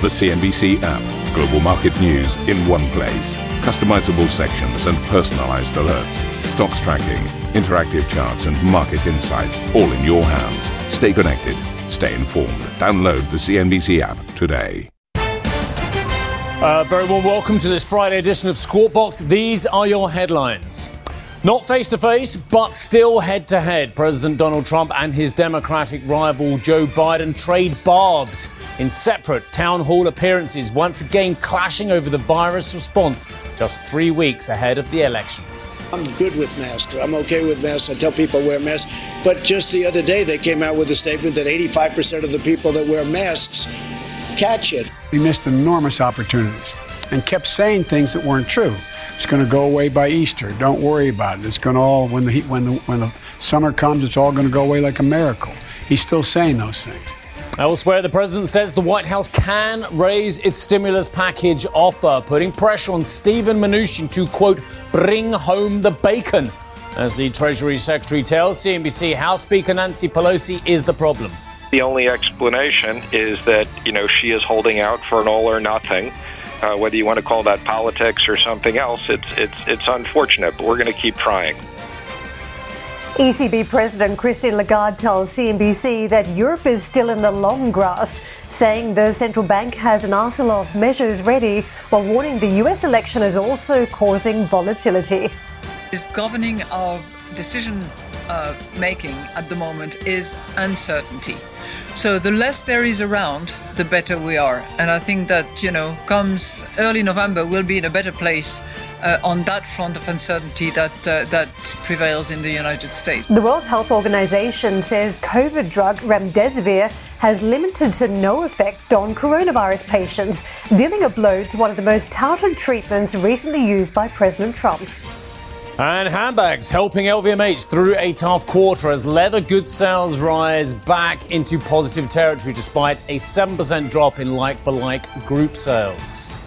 The CNBC app. Global market news in one place. Customizable sections and personalized alerts. Stocks tracking, interactive charts, and market insights all in your hands. Stay connected. Stay informed. Download the CNBC app today. Uh, very warm welcome to this Friday edition of Squawk Box. These are your headlines. Not face to face, but still head to head. President Donald Trump and his Democratic rival Joe Biden trade barbs in separate town hall appearances, once again clashing over the virus response just three weeks ahead of the election. I'm good with masks. I'm okay with masks. I tell people wear masks. But just the other day, they came out with a statement that 85% of the people that wear masks catch it. We missed enormous opportunities and kept saying things that weren't true. It's going to go away by Easter. Don't worry about it. It's going to all when the heat, when the when the summer comes, it's all going to go away like a miracle. He's still saying those things. Elsewhere, the president says the White House can raise its stimulus package offer, putting pressure on Steven Mnuchin to, quote, bring home the bacon. As the Treasury Secretary tells CNBC, House Speaker Nancy Pelosi is the problem. The only explanation is that, you know, she is holding out for an all or nothing. Uh, whether you want to call that politics or something else, it's, it's, it's unfortunate, but we're going to keep trying. ECB President Christine Lagarde tells CNBC that Europe is still in the long grass, saying the central bank has an arsenal of measures ready, while warning the US election is also causing volatility. Is governing our decision uh, making at the moment is uncertainty. So the less there is around, the better we are. And I think that, you know, comes early November, we'll be in a better place uh, on that front of uncertainty that uh, that prevails in the United States. The World Health Organization says COVID drug remdesivir has limited to no effect on coronavirus patients, dealing a blow to one of the most touted treatments recently used by President Trump. And handbags helping LVMH through a tough quarter as leather goods sales rise back into positive territory despite a 7% drop in like for like group sales.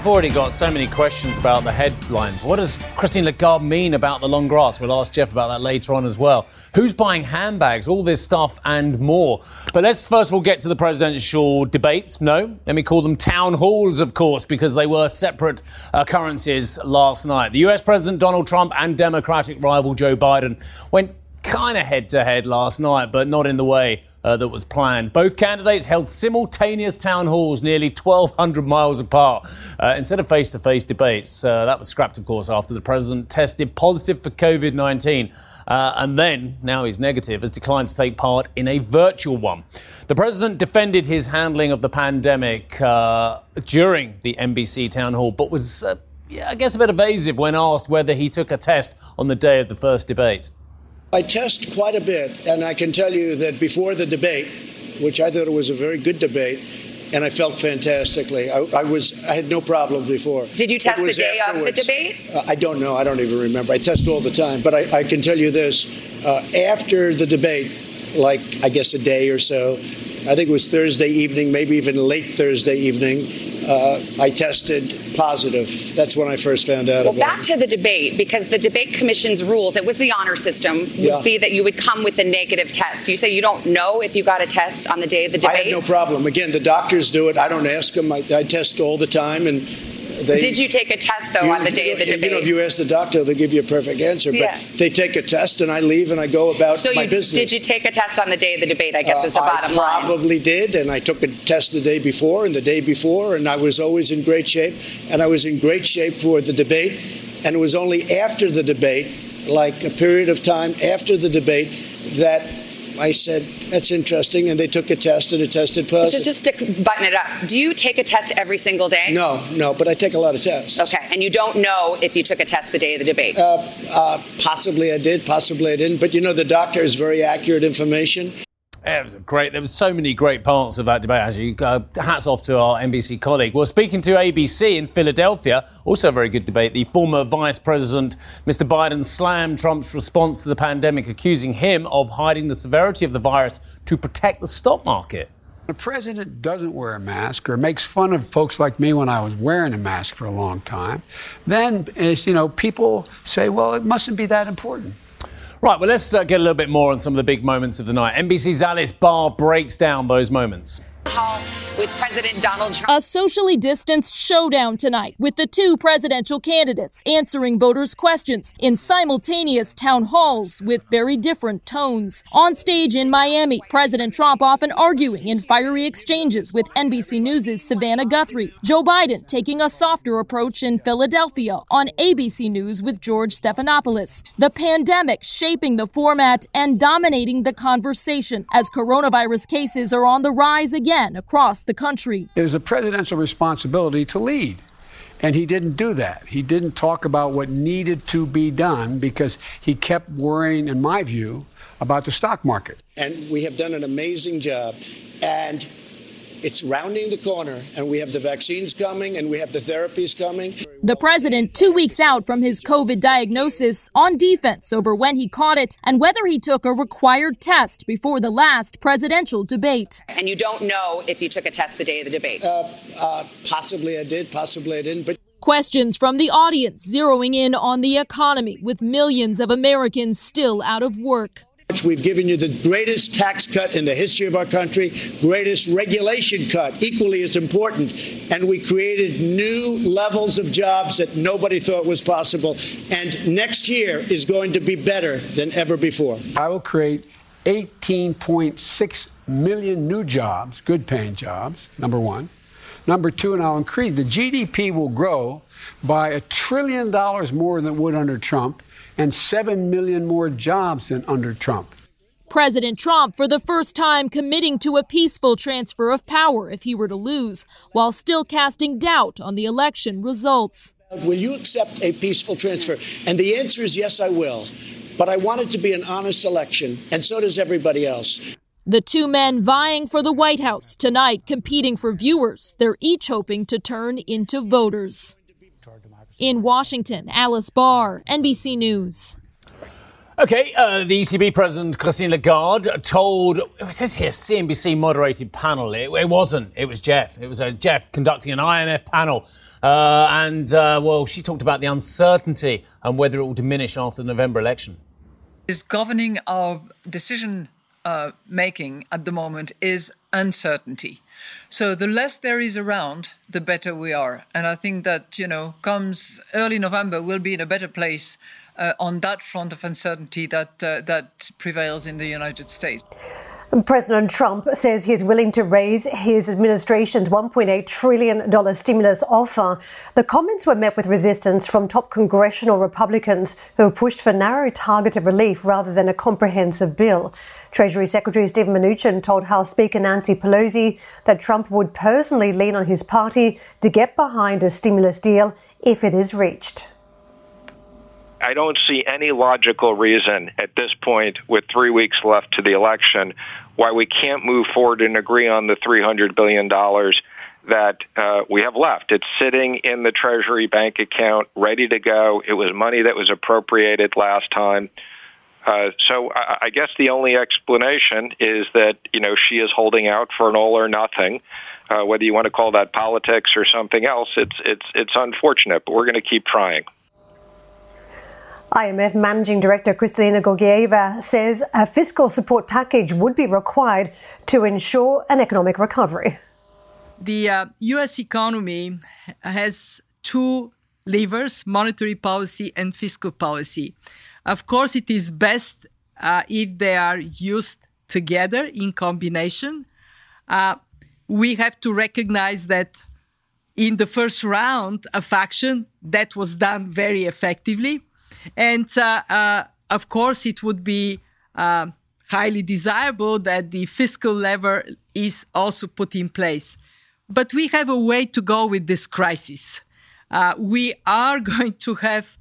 I've already got so many questions about the headlines. What does Christine Lagarde mean about the long grass? We'll ask Geoff about that later on as well. Who's buying handbags? All this stuff and more. But let's first of all get to the presidential debates. No, let me call them town halls, of course, because they were separate uh, occurrences last night. The US President Donald Trump and Democratic rival Joe Biden went kind of head to head last night, but not in the way uh, that was planned. Both candidates held simultaneous town halls nearly 1,200 miles apart uh, instead of face to face debates. Uh, that was scrapped, of course, after the president tested positive for COVID 19. Uh, and then, now he's negative, has declined to take part in a virtual one. The president defended his handling of the pandemic uh, during the NBC town hall, but was, uh, yeah, I guess, a bit evasive when asked whether he took a test on the day of the first debate. I test quite a bit, and I can tell you that before the debate, which I thought it was a very good debate, and I felt fantastically. I, I was I had no problem before. Did you test the day of the debate? Uh, I don't know. I don't even remember. I test all the time, but I, I can tell you this: uh, after the debate, like I guess a day or so, I think it was Thursday evening, maybe even late Thursday evening. Uh, I tested positive. That's when I first found out well, back it. to the debate, because the debate commission's rules, it was the honor system, would Yeah. be that you would come with a negative test. You say you don't know if you got a test on the day of the debate. I had no problem. Again, the doctors do it. I don't ask them. I, I test all the time, and they. Did you take a test though You- on the day of the you debate? You know, if you ask the doctor, they'll give you a perfect answer. Yeah. But they take a test, and I leave, and I go about so my you, business. did you take a test on the day of the debate? I guess is the Uh, bottom I line. probably did, and I took a test the day before and the day before, and I was always in great shape. And I was in great shape for the debate. And it was only after the debate, like a period of time after the debate, that I said, "That's interesting," and they took a test, and it tested positive. So just to button it up, do you take a test every single day? no, no, but I take a lot of tests. Okay, and you don't know if you took a test the day of the debate. Uh, uh, possibly I did, possibly I didn't. But you know, the doctor has very accurate information. It was great. There were so many great parts of that debate. Actually, uh, hats off to our NBC colleague. Well, speaking to ABC in Philadelphia, also a very good debate. The former Vice President, Mr. Biden, slammed Trump's response to the pandemic, accusing him of hiding the severity of the virus to protect the stock market. The president doesn't wear a mask or makes fun of folks like me when I was wearing a mask for a long time, then, as you know, people say, well, it mustn't be that important. Right, well, let's uh, get a little bit more on some of the big moments of the night. NBC's Alice Barr breaks down those moments with President Donald Trump. A socially distanced showdown tonight with the two presidential candidates answering voters' questions in simultaneous town halls with very different tones. On stage in Miami, President Trump often arguing in fiery exchanges with NBC News' Savannah Guthrie. Joe Biden taking a softer approach in Philadelphia on ABC News with George Stephanopoulos. The pandemic shaping the format and dominating the conversation as coronavirus cases are on the rise again again across the country. It is a presidential responsibility to lead. And he didn't do that. He didn't talk about what needed to be done because he kept worrying, in my view, about the stock market. And we have done an amazing job. And it's rounding the corner, and we have the vaccines coming and we have the therapies coming. The president, two weeks out from his COVID diagnosis, on defense over when he caught it and whether he took a required test before the last presidential debate. And you don't know if you took a test the day of the debate? Uh, uh, possibly I did, possibly I didn't, but. Questions from the audience zeroing in on the economy with millions of Americans still out of work. We've given you the greatest tax cut in the history of our country, greatest regulation cut, equally as important. And we created new levels of jobs that nobody thought was possible. And next year is going to be better than ever before. I will create 18.6 million new jobs, good paying jobs, number one. Number two, and I'll increase the GDP will grow by a trillion dollars more than it would under Trump and 7 million more jobs than under Trump. President Trump, for the first time, committing to a peaceful transfer of power if he were to lose, while still casting doubt on the election results. Will you accept a peaceful transfer? And the answer is yes, I will. But I want it to be an honest election, and so does everybody else. The two men vying for the White House tonight, competing for viewers. They're each hoping to turn into voters. In Washington, Alice Barr, NBC News. Okay, uh, the ECB president, Christine Lagarde, told, it says here, CNBC moderated panel. It, it wasn't. It was Geoff. It was uh, Geoff conducting an IMF panel. Uh, and, uh, well, she talked about the uncertainty and whether it will diminish after the November election. Is governing our decision uh, making at the moment is uncertainty. So the less there is around, the better we are. And I think that, you know, comes early November, we'll be in a better place uh, on that front of uncertainty that, uh, that prevails in the United States. President Trump says he is willing to raise his administration's $1.8 trillion stimulus offer. The comments were met with resistance from top congressional Republicans who have pushed for narrow targeted relief rather than a comprehensive bill. Treasury Secretary Steven Mnuchin told House Speaker Nancy Pelosi that Trump would personally lean on his party to get behind a stimulus deal if it is reached. I don't see any logical reason at this point, with three weeks left to the election, why we can't move forward and agree on the $300 billion that uh, we have left. It's sitting in the Treasury bank account, ready to go. It was money that was appropriated last time. Uh, so I, I guess the only explanation is that you know she is holding out for an all or nothing. Uh, whether you want to call that politics or something else, it's it's it's unfortunate, but we're going to keep trying. IMF Managing Director Kristalina Georgieva says a fiscal support package would be required to ensure an economic recovery. The uh, US economy has two levers monetary policy and fiscal policy. Of course, it is best uh, if they are used together in combination. Uh, we have to recognize that in the first round of action, that was done very effectively. And uh, uh of course, it would be uh, highly desirable that the fiscal lever is also put in place. But we have a way to go with this crisis. Uh, we are going to have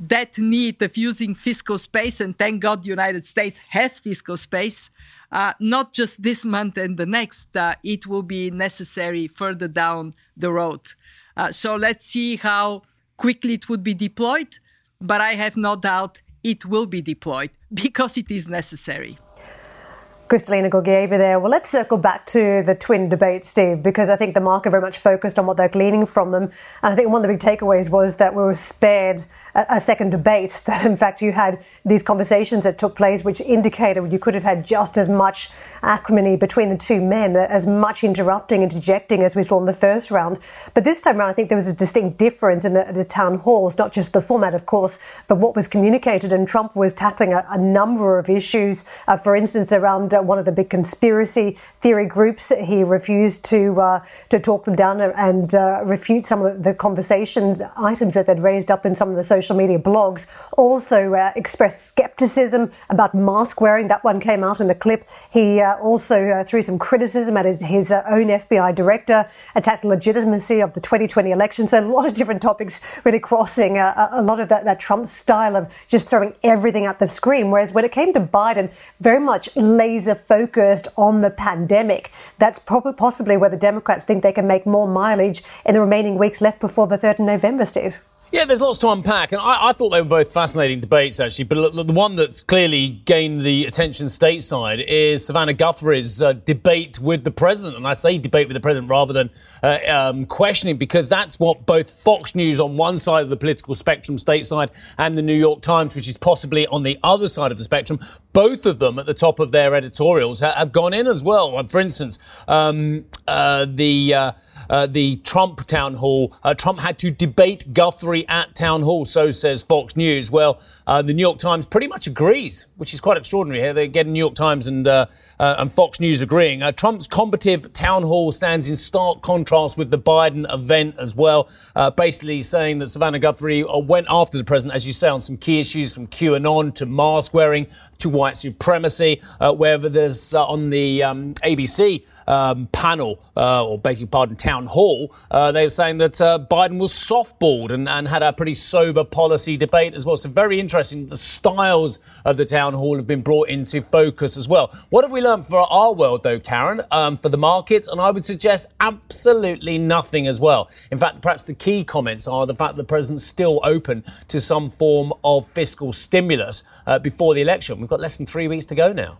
that need of using fiscal space, and thank God the United States has fiscal space, uh, not just this month and the next, uh, it will be necessary further down the road. So let's see how quickly it would be deployed, but I have no doubt it will be deployed because it is necessary. Kristalina Georgieva there. Well, let's circle back to the twin debates, Steve, because I think the market very much focused on what they're gleaning from them. And I think one of the big takeaways was that we were spared a, a second debate, that in fact you had these conversations that took place, which indicated you could have had just as much acrimony between the two men, as much interrupting and interjecting as we saw in the first round. But this time around, I think there was a distinct difference in the, the town halls, not just the format, of course, but what was communicated. And Trump was tackling a, a number of issues, uh, for instance, around one of the big conspiracy theory groups. He refused to uh, to talk them down and uh, refute some of the conversations items that they'd raised up in some of the social media blogs. Also uh, expressed skepticism about mask wearing. That one came out in the clip. He uh, also uh, threw some criticism at his, his own FBI director, attacked the legitimacy of the 2020 election. So a lot of different topics really crossing a, a lot of that, that Trump style of just throwing everything at the screen. Whereas when it came to Biden, very much laser focused on the pandemic. That's probably possibly where the Democrats think they can make more mileage in the remaining weeks left before the 3rd of November, Steve. Yeah, there's lots to unpack, and I, I, thought they were both fascinating debates, actually. But the one that's clearly gained the attention stateside is Savannah Guthrie's uh, debate with the president. And I say debate with the president rather than uh, um, questioning, because that's what both Fox News on one side of the political spectrum stateside and the New York Times, which is possibly on the other side of the spectrum, both of them at the top of their editorials have gone in as well. For instance, um, uh, the uh, uh, the Trump town hall, uh, Trump had to debate Guthrie at town hall. So says Fox News. Well, uh, the New York Times pretty much agrees, which is quite extraordinary here. They're getting New York Times and uh, and Fox News agreeing. Trump's combative town hall stands in stark contrast with the Biden event as well. basically saying that Savannah Guthrie went after the president, as you say, on some key issues from QAnon to mask wearing to white supremacy. wherever there's on the um, ABC um, panel, or beg your pardon, town town hall, uh, they were saying that uh, Biden was softballed and, and, had a pretty sober policy debate as well. So, very interesting. The styles of the town hall have been brought into focus as well. What have we learned for our world, though, Karen, um, for the markets? And I would suggest absolutely nothing as well. In fact, perhaps the key comments are the fact that the president's still open to some form of fiscal stimulus uh, before the election. We've got less than three weeks to go now.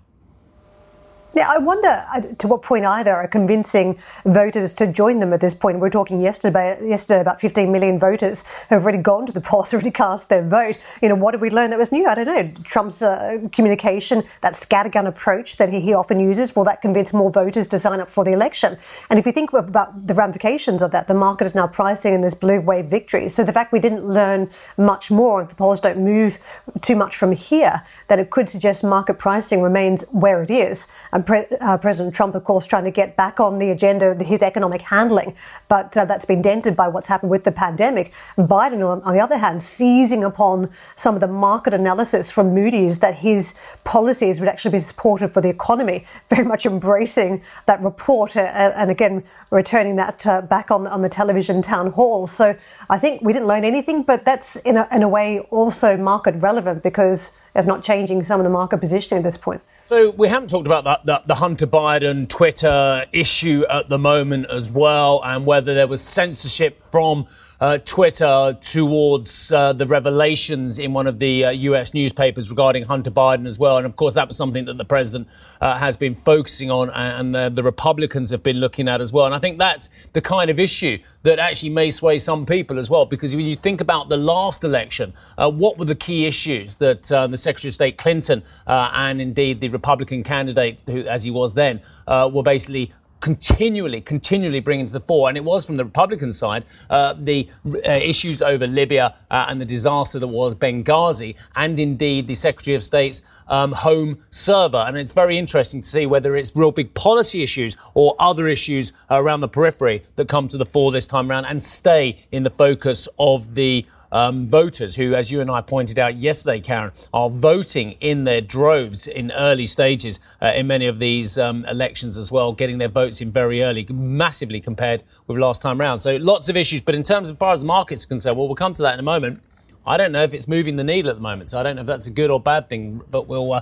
Yeah, I wonder uh, to what point either are convincing voters to join them at this point. We were talking yesterday, yesterday about 15 million voters who have already gone to the polls, already cast their vote. You know, what did we learn that was new? I don't know. Trump's uh, communication, that scattergun approach that he, he often uses, will that convince more voters to sign up for the election? And if you think about the ramifications of that, the market is now pricing in this blue wave victory. So the fact we didn't learn much more, the polls don't move too much from here, that it could suggest market pricing remains where it is. And Pre- uh, President Trump, of course, trying to get back on the agenda his economic handling, but uh, that's been dented by what's happened with the pandemic. Biden, on, the other hand, seizing upon some of the market analysis from Moody's that his policies would actually be supportive for the economy, very much embracing that report, uh, and again returning that uh, back on on the television town hall. So I think we didn't learn anything, but that's in a, in a way also market relevant because it's not changing some of the market positioning at this point. So we haven't talked about that, that, the Hunter Biden Twitter issue at the moment as well, and whether there was censorship from uh, Twitter towards uh, the revelations in one of the uh, US newspapers regarding Hunter Biden as well. And of course, that was something that the president uh, has been focusing on and the, the, Republicans have been looking at as well. And I think that's the kind of issue that actually may sway some people as well. Because when you think about the last election, uh, what were the key issues that uh, the Secretary of State Clinton and indeed the Republican candidate, who, as he was then, were basically continually, continually bringing to the fore, and it was from the Republican side, uh, the uh, issues over Libya uh, and the disaster that was Benghazi, and indeed the Secretary of State's um, home server. And it's very interesting to see whether it's real big policy issues or other issues around the periphery that come to the fore this time around and stay in the focus of the um, voters who, as you and I pointed out yesterday, Karen, are voting in their droves in early stages uh, in many of these um, elections as well, getting their votes in very early, massively compared with last time round. So lots of issues. But in terms of far as the markets are concerned, well, we'll come to that in a moment. I don't know if it's moving the needle at the moment, so I don't know if that's a good or bad thing, but we'll. Uh,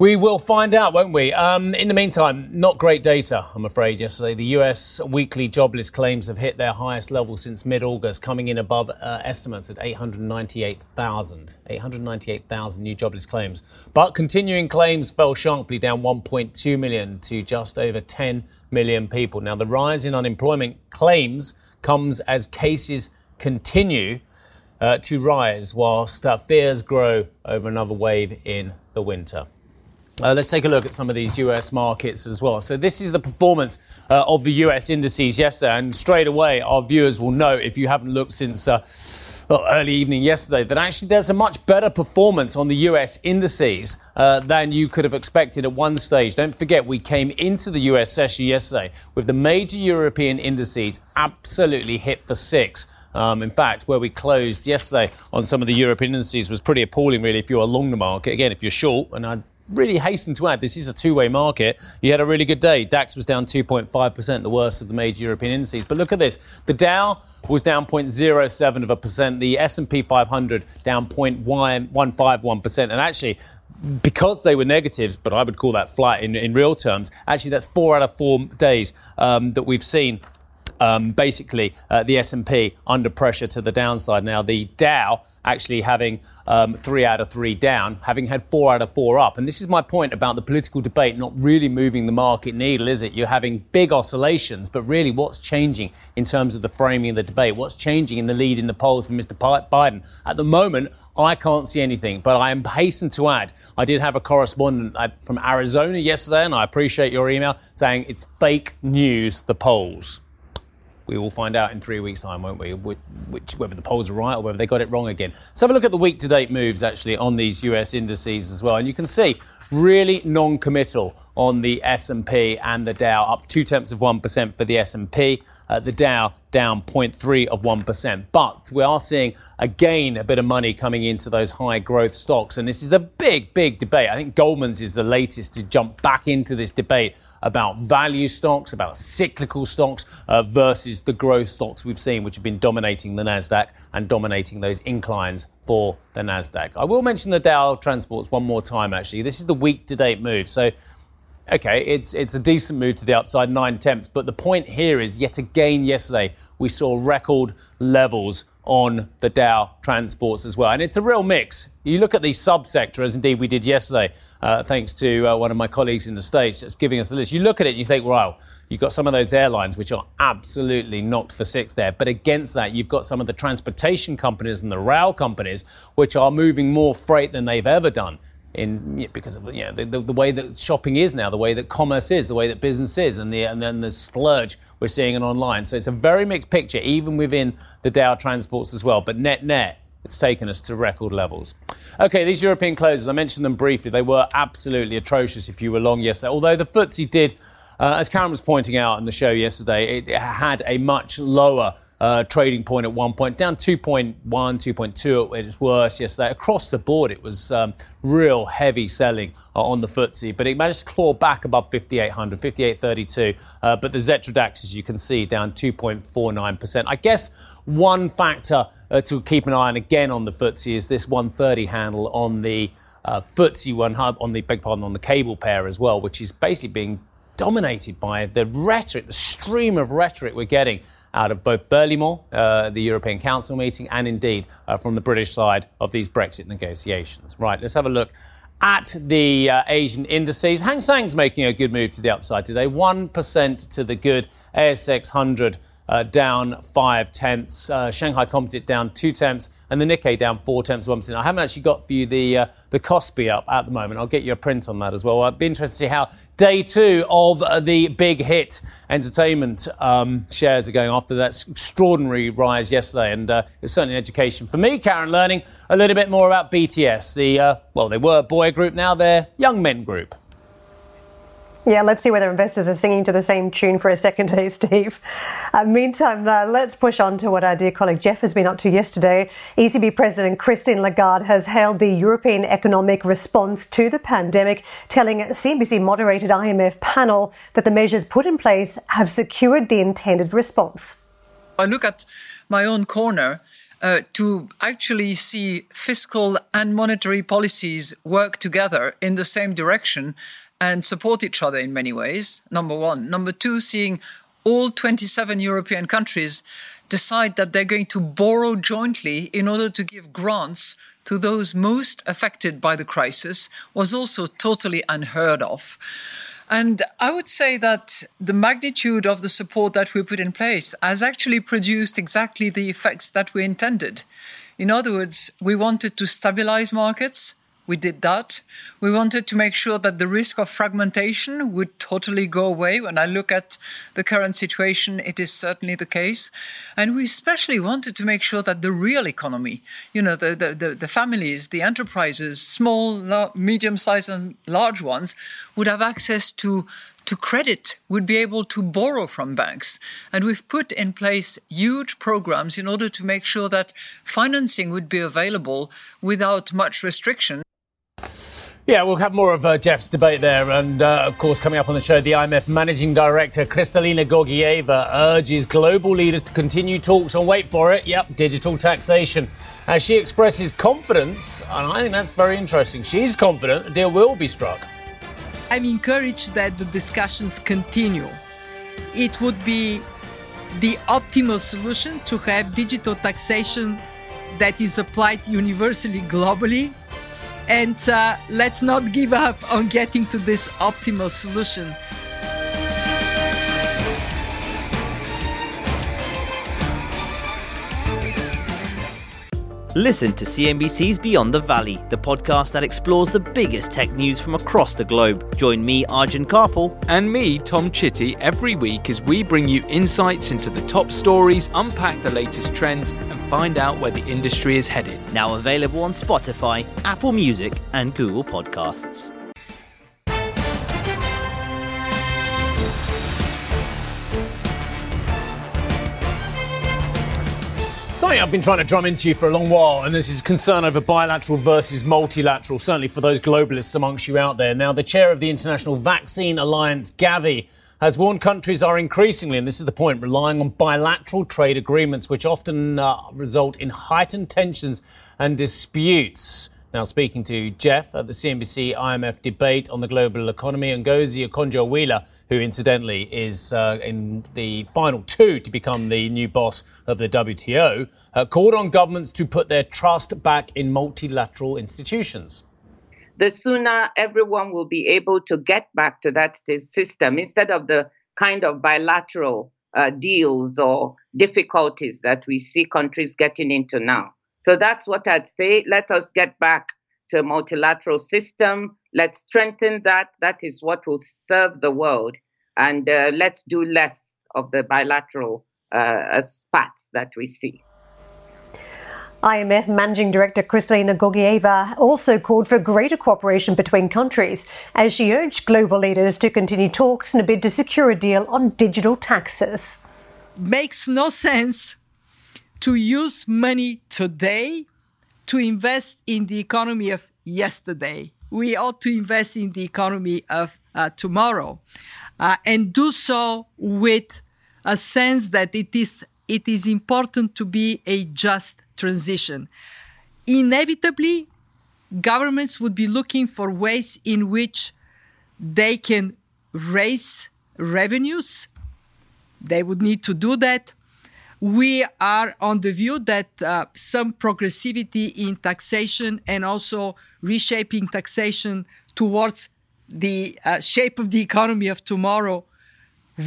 We will find out, won't we? Um, in the meantime, not great data, I'm afraid. Yesterday, the US weekly jobless claims have hit their highest level since mid August, coming in above uh, estimates at 898,000. 898,000 new jobless claims. But continuing claims fell sharply, down 1.2 million to just over 10 million people. Now, the rise in unemployment claims comes as cases continue uh, to rise, whilst uh, fears grow over another wave in the winter. Uh, let's take a look at some of these US markets as well. So, this is the performance uh, of the US indices yesterday. And straight away, our viewers will know if you haven't looked since uh, well, early evening yesterday that actually there's a much better performance on the US indices uh, than you could have expected at one stage. Don't forget, we came into the US session yesterday with the major European indices absolutely hit for six. Um, in fact, where we closed yesterday on some of the European indices was pretty appalling, really, if you're along the market. Again, if you're short, and I really hasten to add, this is a two-way market. You had a really good day. DAX was down 2.5%, the worst of the major European indices. But look at this. The Dow was down 0.07 of a percent. The S&P 500 down 0.151%. And actually, because they were negatives, but I would call that flat in, in real terms, actually that's four out of four days um, that we've seen um, basically uh, the S&P under pressure to the downside. Now the Dow actually having um, three out of three down, having had four out of four up. And this is my point about the political debate not really moving the market needle, is it? You're having big oscillations, but really what's changing in terms of the framing of the debate? What's changing in the lead in the polls for Mr. Biden? At the moment, I can't see anything, but I am hastened to add, I did have a correspondent from Arizona yesterday, and I appreciate your email saying it's fake news, the polls we will find out in three weeks' time, won't we? Which, whether the polls are right or whether they got it wrong again. Let's have a look at the week-to-date moves actually on these US indices as well, and you can see really non-committal on the S&P and the Dow, up two tenths of one percent for the S&P. Uh, the Dow down 0.3 of 1%. But we are seeing again a bit of money coming into those high growth stocks. And this is the big, big debate. I think Goldman's is the latest to jump back into this debate about value stocks, about cyclical stocks uh, versus the growth stocks we've seen, which have been dominating the NASDAQ and dominating those inclines for the NASDAQ. I will mention the Dow Transports one more time, actually. This is the week to date move. So okay, it's it's a decent move to the upside, nine tenths. But the point here is, yet again, yesterday we saw record levels on the Dow transports as well, and it's a real mix. You look at these subsector, as indeed we did yesterday, uh, thanks to uh, one of my colleagues in the states that's giving us the list. You look at it, and you think, wow. You've got some of those airlines which are absolutely knocked for six there. But against that, you've got some of the transportation companies and the rail companies which are moving more freight than they've ever done in because of you know, the, the, the, way that shopping is now, the way that commerce is, the way that business is, and the and then the splurge we're seeing it online. So it's a very mixed picture, even within the Dow transports as well. But net net, it's taken us to record levels. Okay, these European closes, I mentioned them briefly. They were absolutely atrocious if you were long yesterday. Although the FTSE did, uh, as Karen was pointing out in the show yesterday, it had a much lower uh, trading point at one point, down 2.1, 2.2 at its worst yesterday. Across the board, it was um, real heavy selling uh, on the FTSE, but it managed to claw back above 5,800, 5,832. Uh, but the Xetra DAX, as you can see, down 2.49%. I guess one factor uh, to keep an eye on again on the FTSE is this 130 handle on the uh, FTSE one hub on the beg pardon on the cable pair as well, which is basically being dominated by the rhetoric, the stream of rhetoric we're getting out of both Burley uh, the European Council meeting, and indeed uh, from the British side of these Brexit negotiations. Right, let's have a look at the uh, Asian indices. Hang Seng's making a good move to the upside today, 1% to the good. ASX 100 uh, down 5 tenths. Uh, Shanghai Composite down 2 tenths and the Nikkei down four tenths one percent. I haven't actually got for you the uh, the Kospi up at the moment. I'll get you a print on that as well. I'd be interested to see how day two of the big hit entertainment um, shares are going after that extraordinary rise yesterday, and uh, it was certainly an education for me, Karen, learning a little bit more about BTS. The uh, well, they were a boy group, now they're young men group. Yeah, let's see whether investors are singing to the same tune for a second day, Steve. Uh, meantime, uh, let's push on to what our dear colleague Geoff has been up to yesterday. ECB President Christine Lagarde has hailed the European economic response to the pandemic, telling CNBC moderated IMF panel that the measures put in place have secured the intended response. I look at my own corner uh, to actually see fiscal and monetary policies work together in the same direction and support each other in many ways. Number one. Number two, seeing all 27 European countries decide that they're going to borrow jointly in order to give grants to those most affected by the crisis was also totally unheard of. And I would say that the magnitude of the support that we put in place has actually produced exactly the effects that we intended. In other words, we wanted to stabilize markets, we did that. We wanted to make sure that the risk of fragmentation would totally go away. When I look at the current situation, it is certainly the case. And we especially wanted to make sure that the real economy, you know, the, the, the, the families, the enterprises, small, medium sized, and large ones, would have access to to credit would be able to borrow from banks. And we've put in place huge programs in order to make sure that financing would be available without much restriction. Yeah, we'll have more of uh, Geoff's debate there. And uh, of course, coming up on the show, the IMF Managing Director, Kristalina Georgieva, urges global leaders to continue talks on, wait for it, yep, digital taxation. As she expresses confidence, and I think that's very interesting, she's confident a deal will be struck. I'm encouraged that the discussions continue. It would be the optimal solution to have digital taxation that is applied universally globally. And uh, let's not give up on getting to this optimal solution. Listen to CNBC's Beyond the Valley, the podcast that explores the biggest tech news from across the globe. Join me, Arjun Kharpal. And me, Tom Chitty, every week as we bring you insights into the top stories, unpack the latest trends, and find out where the industry is headed. Now available on Spotify, Apple Music, and Google Podcasts. Something I've been trying to drum into you for a long while, and this is concern over bilateral versus multilateral, certainly for those globalists amongst you out there. Now, the chair of the International Vaccine Alliance, Gavi, has warned countries are increasingly, and this is the point, relying on bilateral trade agreements, which often uh, result in heightened tensions and disputes. Now, speaking to Geoff at the CNBC IMF debate on the global economy, and Ngozi Okonjo-Iweala, who incidentally is uh, in the final two to become the new boss of the WTO, uh, called on governments to put their trust back in multilateral institutions. The sooner everyone will be able to get back to that system instead of the kind of bilateral uh, deals or difficulties that we see countries getting into now. So that's what I'd say. Let us get back to a multilateral system. Let's strengthen that. That is what will serve the world. And uh, let's do less of the bilateral uh, spats that we see. IMF Managing Director Kristalina Georgieva also called for greater cooperation between countries as she urged global leaders to continue talks in a bid to secure a deal on digital taxes. Makes no sense to use money today to invest in the economy of yesterday. We ought to invest in the economy of uh, tomorrow uh, and do so with a sense that it is, it is important to be a just transition. Inevitably, governments would be looking for ways in which they can raise revenues. They would need to do that we are on the view that uh, some progressivity in taxation and also reshaping taxation towards the uh, shape of the economy of tomorrow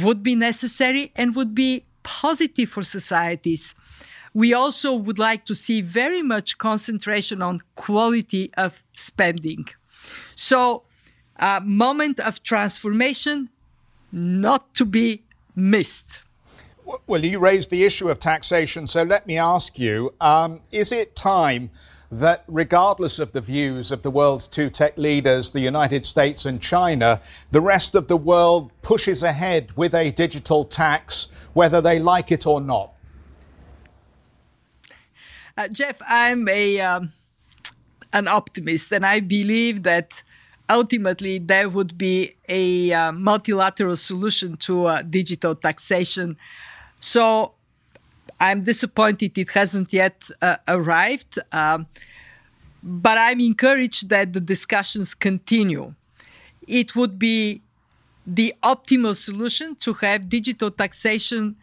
would be necessary and would be positive for societies. We also would like to see very much concentration on quality of spending. So, a moment of transformation not to be missed. Well, you raised the issue of taxation, so let me ask you um, is it time that, regardless of the views of the world's two tech leaders, the United States and China, the rest of the world pushes ahead with a digital tax, whether they like it or not? Uh, Geoff, I'm a um, an optimist, and I believe that ultimately there would be a uh, multilateral solution to uh, digital taxation. So I'm disappointed it hasn't yet uh, arrived, um, but I'm encouraged that the discussions continue. It would be the optimal solution to have digital taxation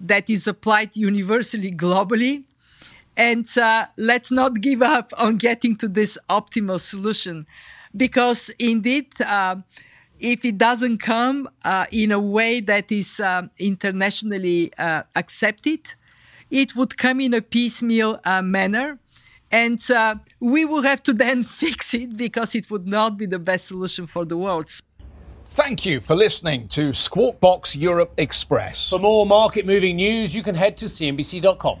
that is applied universally globally. And uh, let's not give up on getting to this optimal solution because indeed, uh, if it doesn't come uh, in a way that is um, internationally uh, accepted, it would come in a piecemeal uh, manner. And uh, we will have to then fix it because it would not be the best solution for the world. Thank you for listening to Squawk Box Europe Express. For more market moving news, you can head to CNBC.com.